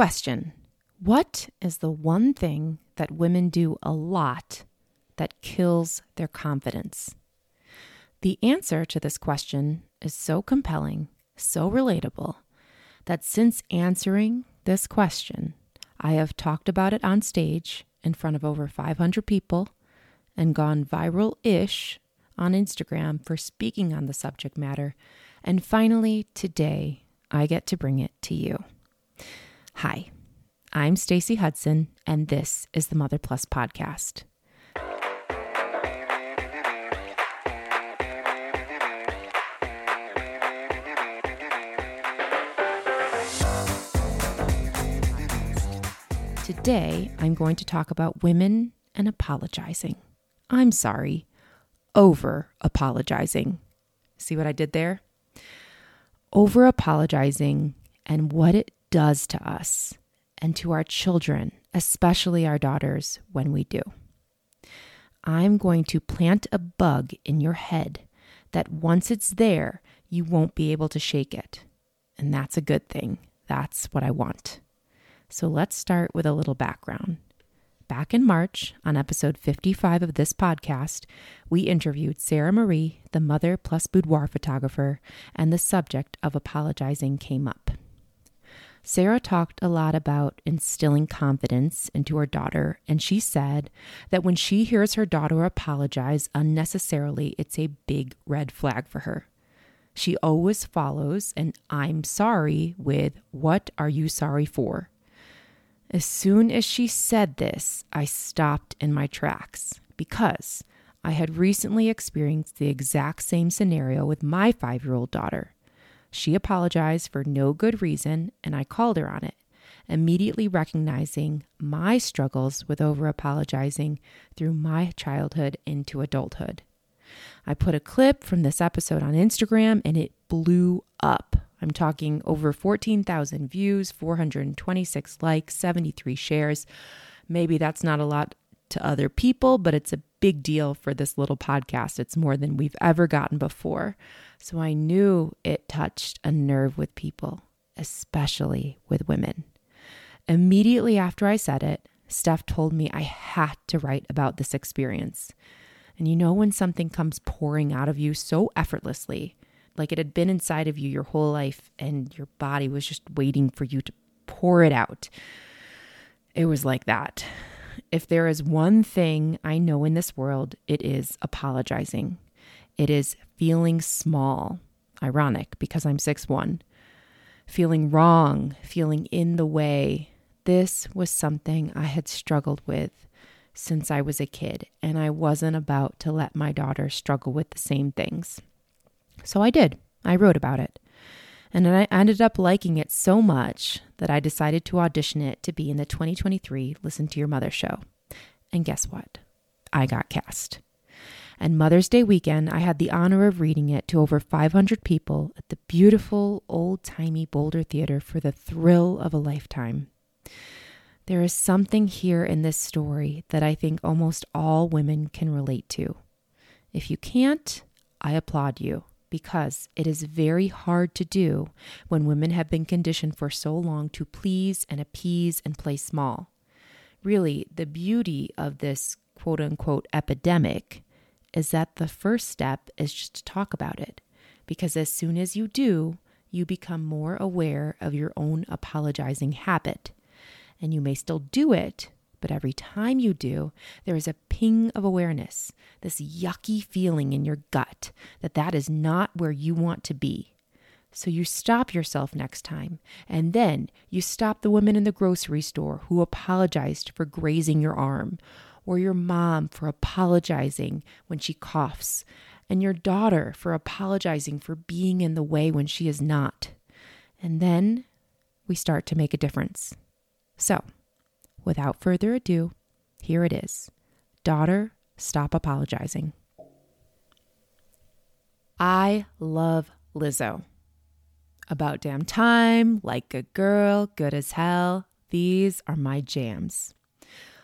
question What is the one thing that women do a lot that kills their confidence? The answer to this question is so compelling, so relatable, that since answering this question, I have talked about it on stage in front of over 500 people and gone viral ish on Instagram for speaking on the subject matter. And finally, today, I get to bring it to you. Hi, I'm Stacey Hutson, and this is the Mother Plus podcast. Today, I'm going to talk about women and apologizing. I'm sorry, over apologizing. See what I did there? Over apologizing and what it does to us and to our children, especially our daughters, when we do. I'm going to plant a bug in your head that once it's there, you won't be able to shake it. And that's a good thing. That's what I want. So let's start with a little background. Back in March, on episode 55 of this podcast, we interviewed Sarah Marie, the mother plus boudoir photographer, and the subject of apologizing came up. Sarah talked a lot about instilling confidence into her daughter, and she said that when she hears her daughter apologize unnecessarily, it's a big red flag for her. She always follows an I'm sorry with, What are you sorry for? As soon as she said this, I stopped in my tracks because I had recently experienced the exact same scenario with my five year old daughter. She apologized for no good reason, and I called her on it, immediately recognizing my struggles with over apologizing through my childhood into adulthood. I put a clip from this episode on Instagram and it blew up. I'm talking over 14,000 views, 426 likes, 73 shares. Maybe that's not a lot to other people, but it's a big deal for this little podcast. It's more than we've ever gotten before. So I knew it touched a nerve with people, especially with women. Immediately after I said it, Steph told me I had to write about this experience. And you know, when something comes pouring out of you so effortlessly, like it had been inside of you your whole life and your body was just waiting for you to pour it out. It was like that. If there is one thing I know in this world, it is apologizing. It is feeling small. Ironic because I'm six one. Feeling wrong, feeling in the way. This was something I had struggled with since I was a kid, and I wasn't about to let my daughter struggle with the same things. So I did. I wrote about it. And I ended up liking it so much that I decided to audition it to be in the 2023 Listen to Your Mother show. And guess what? I got cast. And Mother's Day weekend, I had the honor of reading it to over 500 people at the beautiful old timey Boulder Theater for the thrill of a lifetime. There is something here in this story that I think almost all women can relate to. If you can't, I applaud you because it is very hard to do when women have been conditioned for so long to please and appease and play small. Really, the beauty of this quote unquote epidemic is that the first step is just to talk about it. Because as soon as you do, you become more aware of your own apologizing habit. And you may still do it, but every time you do, there is a ping of awareness, this yucky feeling in your gut that that is not where you want to be. So you stop yourself next time, and then you stop the woman in the grocery store who apologized for grazing your arm, or your mom for apologizing when she coughs, and your daughter for apologizing for being in the way when she is not. And then we start to make a difference. So, without further ado, here it is Daughter, stop apologizing. I love Lizzo. About damn time, like a girl, good as hell. These are my jams.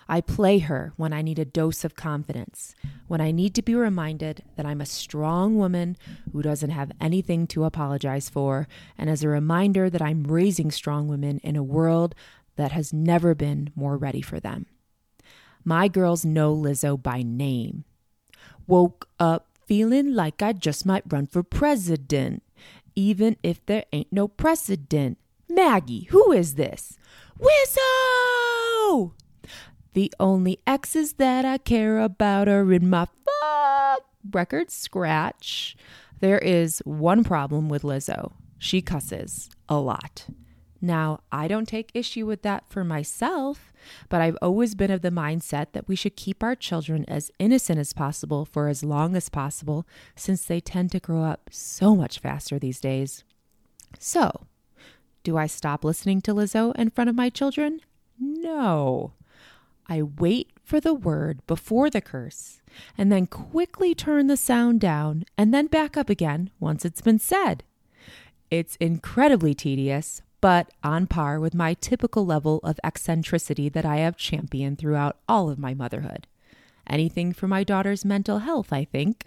I play her when I need a dose of confidence, when I need to be reminded that I'm a strong woman who doesn't have anything to apologize for, and as a reminder that I'm raising strong women in a world that has never been more ready for them. My girls know Lizzo by name. Woke up feeling like I just might run for president, even if there ain't no precedent. Maggie, who is this? Wizzo! The only X's that I care about are in my fuck record scratch. There is one problem with Lizzo. She cusses a lot. Now, I don't take issue with that for myself, but I've always been of the mindset that we should keep our children as innocent as possible for as long as possible, since they tend to grow up so much faster these days. So, do I stop listening to Lizzo in front of my children? No. I wait for the word before the curse and then quickly turn the sound down and then back up again once it's been said. It's incredibly tedious, but on par with my typical level of eccentricity that I have championed throughout all of my motherhood. Anything for my daughter's mental health, I think.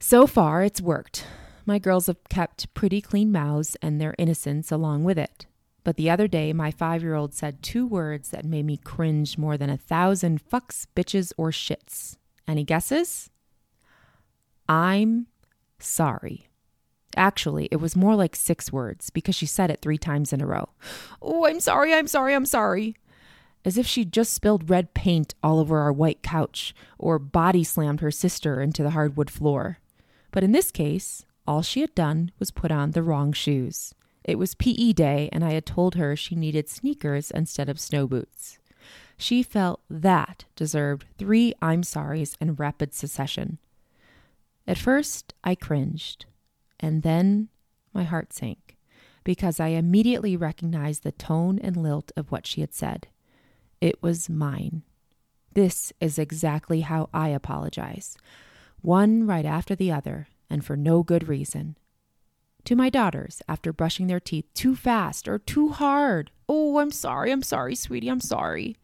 So far, it's worked. My girls have kept pretty clean mouths and their innocence along with it. But the other day, my five year old said two words that made me cringe more than a thousand fucks, bitches, or shits. Any guesses? I'm sorry. Actually, it was more like six words because she said it three times in a row. Oh, I'm sorry, I'm sorry, I'm sorry. As if she'd just spilled red paint all over our white couch or body slammed her sister into the hardwood floor. But in this case, all she had done was put on the wrong shoes. It was PE day, and I had told her she needed sneakers instead of snow boots. She felt that deserved three I'm sorries in rapid succession. At first, I cringed. And then my heart sank because I immediately recognized the tone and lilt of what she had said. It was mine. This is exactly how I apologize. One right after the other, and for no good reason. To my daughters, after brushing their teeth too fast or too hard. Oh, I'm sorry, I'm sorry, sweetie, I'm sorry.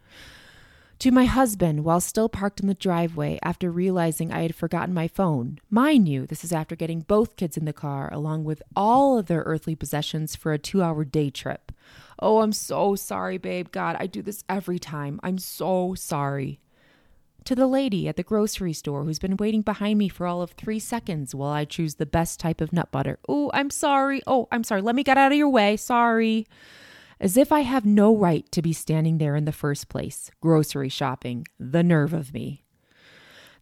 To my husband while still parked in the driveway after realizing I had forgotten my phone. Mind you, this is after getting both kids in the car along with all of their earthly possessions for a two hour day trip. Oh, I'm so sorry, babe. God, I do this every time. I'm so sorry. To the lady at the grocery store who's been waiting behind me for all of three seconds while I choose the best type of nut butter. Oh, I'm sorry. Oh, I'm sorry. Let me get out of your way. Sorry as if I have no right to be standing there in the first place, grocery shopping. The nerve of me.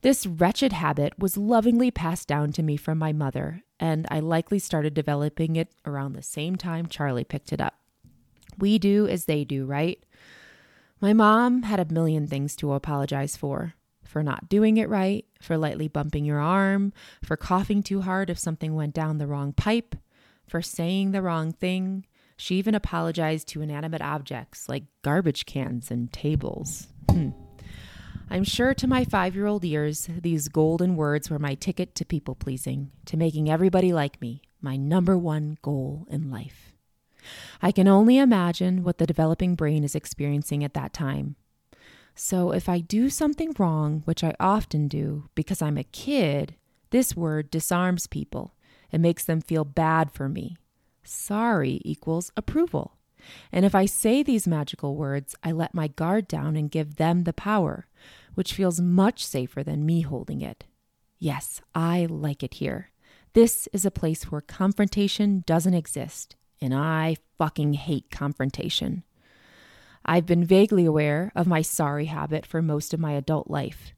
This wretched habit was lovingly passed down to me from my mother, and I likely started developing it around the same time Charlie picked it up. We do as they do, right? My mom had a million things to apologize for for not doing it right, for lightly bumping your arm, for coughing too hard if something went down the wrong pipe, for saying the wrong thing, she even apologized to inanimate objects like garbage cans and tables. Hmm. I'm sure to my five year old ears, these golden words were my ticket to people pleasing, to making everybody like me, my number one goal in life. I can only imagine what the developing brain is experiencing at that time. So if I do something wrong, which I often do because I'm a kid, this word disarms people. It makes them feel bad for me, sorry equals approval. And if I say these magical words, I let my guard down and give them the power, which feels much safer than me holding it. Yes, I like it here. This is a place where confrontation doesn't exist, and I fucking hate confrontation. I've been vaguely aware of my sorry habit for most of my adult life,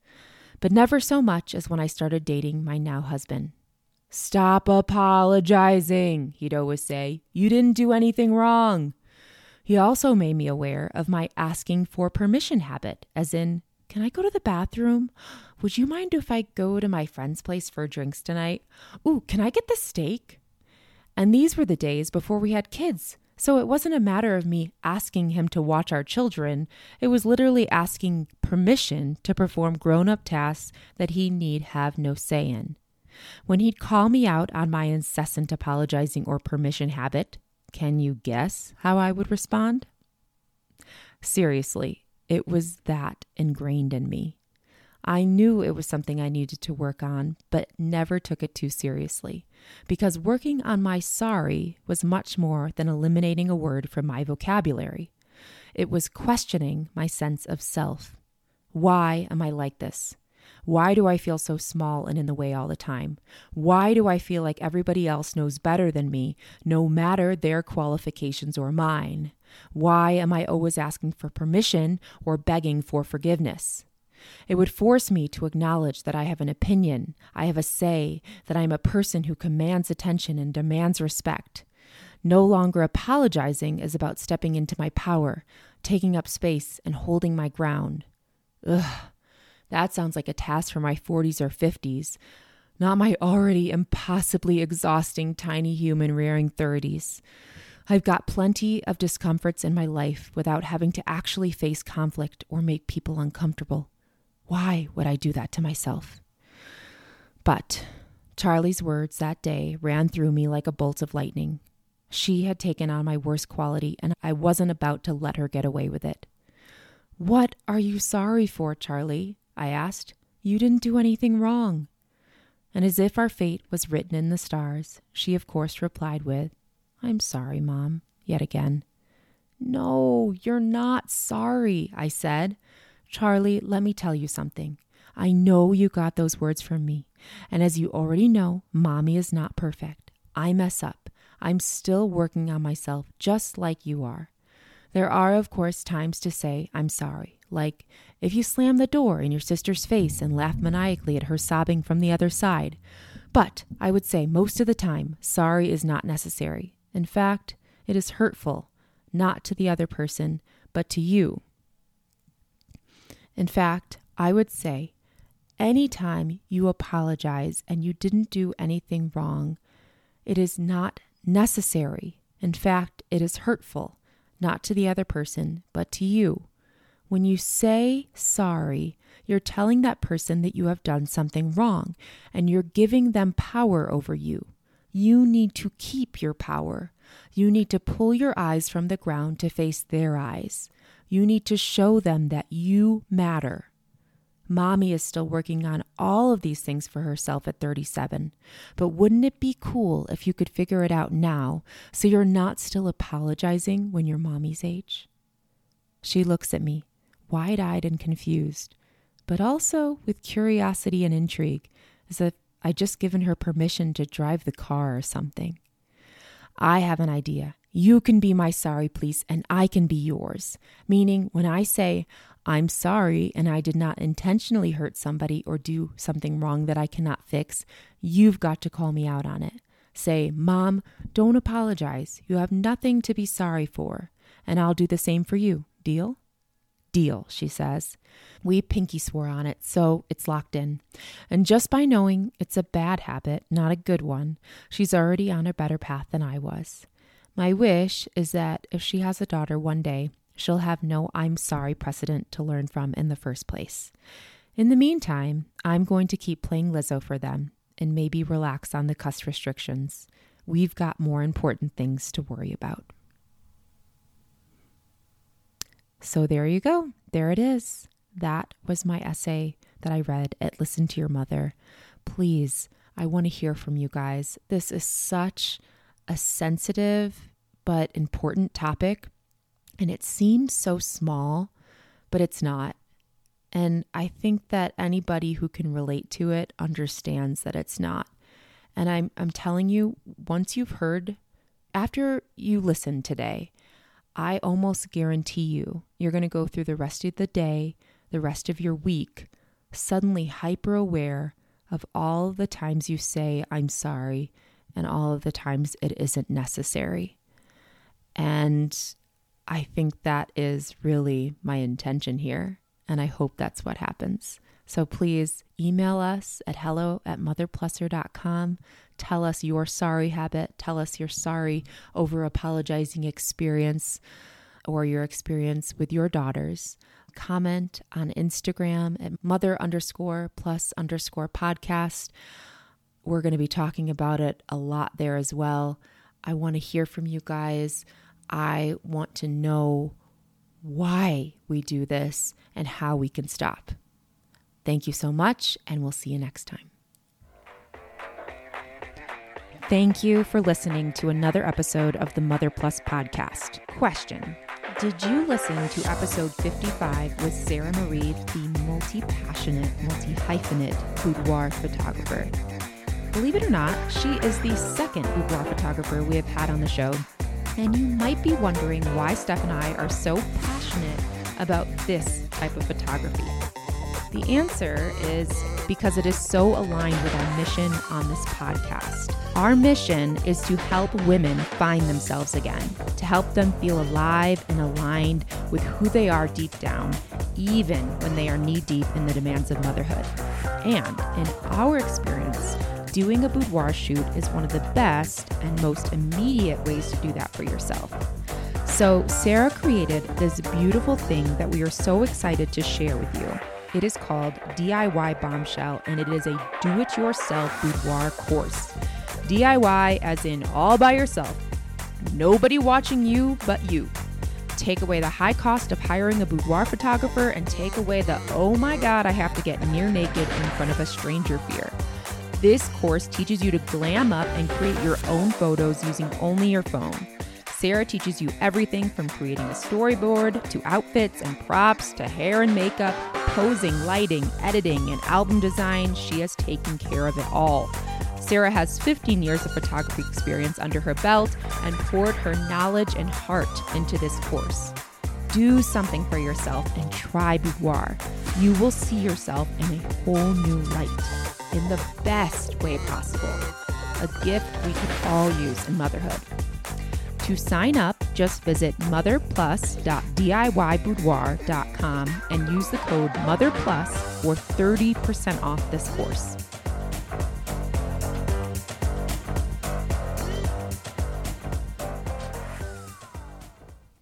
but never so much as when I started dating my now husband. Stop apologizing, he'd always say. You didn't do anything wrong. He also made me aware of my asking for permission habit, as in, Can I go to the bathroom? Would you mind if I go to my friend's place for drinks tonight? Ooh, can I get the steak? And these were the days before we had kids. So it wasn't a matter of me asking him to watch our children. It was literally asking permission to perform grown up tasks that he need have no say in. When he'd call me out on my incessant apologizing or permission habit, can you guess how I would respond? Seriously, it was that ingrained in me. I knew it was something I needed to work on, but never took it too seriously, because working on my sorry was much more than eliminating a word from my vocabulary. It was questioning my sense of self. Why am I like this? Why do I feel so small and in the way all the time? Why do I feel like everybody else knows better than me, no matter their qualifications or mine? Why am I always asking for permission or begging for forgiveness? It would force me to acknowledge that I have an opinion, I have a say, that I am a person who commands attention and demands respect. No longer apologizing is about stepping into my power, taking up space, and holding my ground. Ugh, that sounds like a task for my 40s or 50s, not my already impossibly exhausting tiny human rearing 30s. I've got plenty of discomforts in my life without having to actually face conflict or make people uncomfortable. Why would I do that to myself? But Charlie's words that day ran through me like a bolt of lightning. She had taken on my worst quality, and I wasn't about to let her get away with it. What are you sorry for, Charlie? I asked. You didn't do anything wrong. And as if our fate was written in the stars, she of course replied with, I'm sorry, Mom, yet again. No, you're not sorry, I said. Charlie, let me tell you something. I know you got those words from me. And as you already know, Mommy is not perfect. I mess up. I'm still working on myself just like you are. There are, of course, times to say, I'm sorry, like if you slam the door in your sister's face and laugh maniacally at her sobbing from the other side. But I would say most of the time, sorry is not necessary. In fact, it is hurtful, not to the other person, but to you. In fact, I would say anytime you apologize and you didn't do anything wrong, it is not necessary. In fact, it is hurtful, not to the other person, but to you. When you say sorry, you're telling that person that you have done something wrong and you're giving them power over you. You need to keep your power. You need to pull your eyes from the ground to face their eyes. You need to show them that you matter. Mommy is still working on all of these things for herself at 37. But wouldn't it be cool if you could figure it out now so you're not still apologizing when you're mommy's age? She looks at me, wide eyed and confused, but also with curiosity and intrigue, as if I'd just given her permission to drive the car or something. I have an idea. You can be my sorry, please, and I can be yours. Meaning, when I say, I'm sorry and I did not intentionally hurt somebody or do something wrong that I cannot fix, you've got to call me out on it. Say, Mom, don't apologize. You have nothing to be sorry for. And I'll do the same for you. Deal? Deal, she says. We pinky swore on it, so it's locked in. And just by knowing it's a bad habit, not a good one, she's already on a better path than I was. My wish is that if she has a daughter one day, she'll have no I'm sorry precedent to learn from in the first place. In the meantime, I'm going to keep playing Lizzo for them and maybe relax on the cuss restrictions. We've got more important things to worry about. So there you go. There it is. That was my essay that I read at Listen to Your Mother. Please, I want to hear from you guys. This is such a sensitive but important topic and it seems so small, but it's not. And I think that anybody who can relate to it understands that it's not. And I'm, I'm telling you, once you've heard, after you listen today, I almost guarantee you, you're going to go through the rest of the day, the rest of your week, suddenly hyper aware of all the times you say, I'm sorry, and all of the times it isn't necessary. And I think that is really my intention here. And I hope that's what happens. So please email us at hello at motherplusser.com. Tell us your sorry habit. Tell us your sorry over apologizing experience or your experience with your daughters. Comment on Instagram at mother underscore plus underscore podcast. We're going to be talking about it a lot there as well. I want to hear from you guys. I want to know why we do this and how we can stop. Thank you so much, and we'll see you next time. Thank you for listening to another episode of the Mother Plus podcast. Question Did you listen to episode 55 with Sarah Marie, the multi passionate, multi hyphenate boudoir photographer? Believe it or not, she is the second boudoir photographer we have had on the show. And you might be wondering why Steph and I are so passionate about this type of photography. The answer is because it is so aligned with our mission on this podcast. Our mission is to help women find themselves again, to help them feel alive and aligned with who they are deep down, even when they are knee deep in the demands of motherhood. And in our experience, doing a boudoir shoot is one of the best and most immediate ways to do that for yourself. So, Sarah created this beautiful thing that we are so excited to share with you. It is called DIY Bombshell, and it is a do it yourself boudoir course. DIY as in all by yourself. Nobody watching you but you. Take away the high cost of hiring a boudoir photographer and take away the oh my god, I have to get near naked in front of a stranger fear. This course teaches you to glam up and create your own photos using only your phone. Sarah teaches you everything from creating a storyboard to outfits and props to hair and makeup, posing, lighting, editing, and album design. She has taken care of it all. Sarah has 15 years of photography experience under her belt and poured her knowledge and heart into this course. Do something for yourself and try boudoir. You will see yourself in a whole new light, in the best way possible. A gift we could all use in motherhood. To sign up, just visit motherplus.diyboudoir.com and use the code MOTHERPLUS for 30% off this course.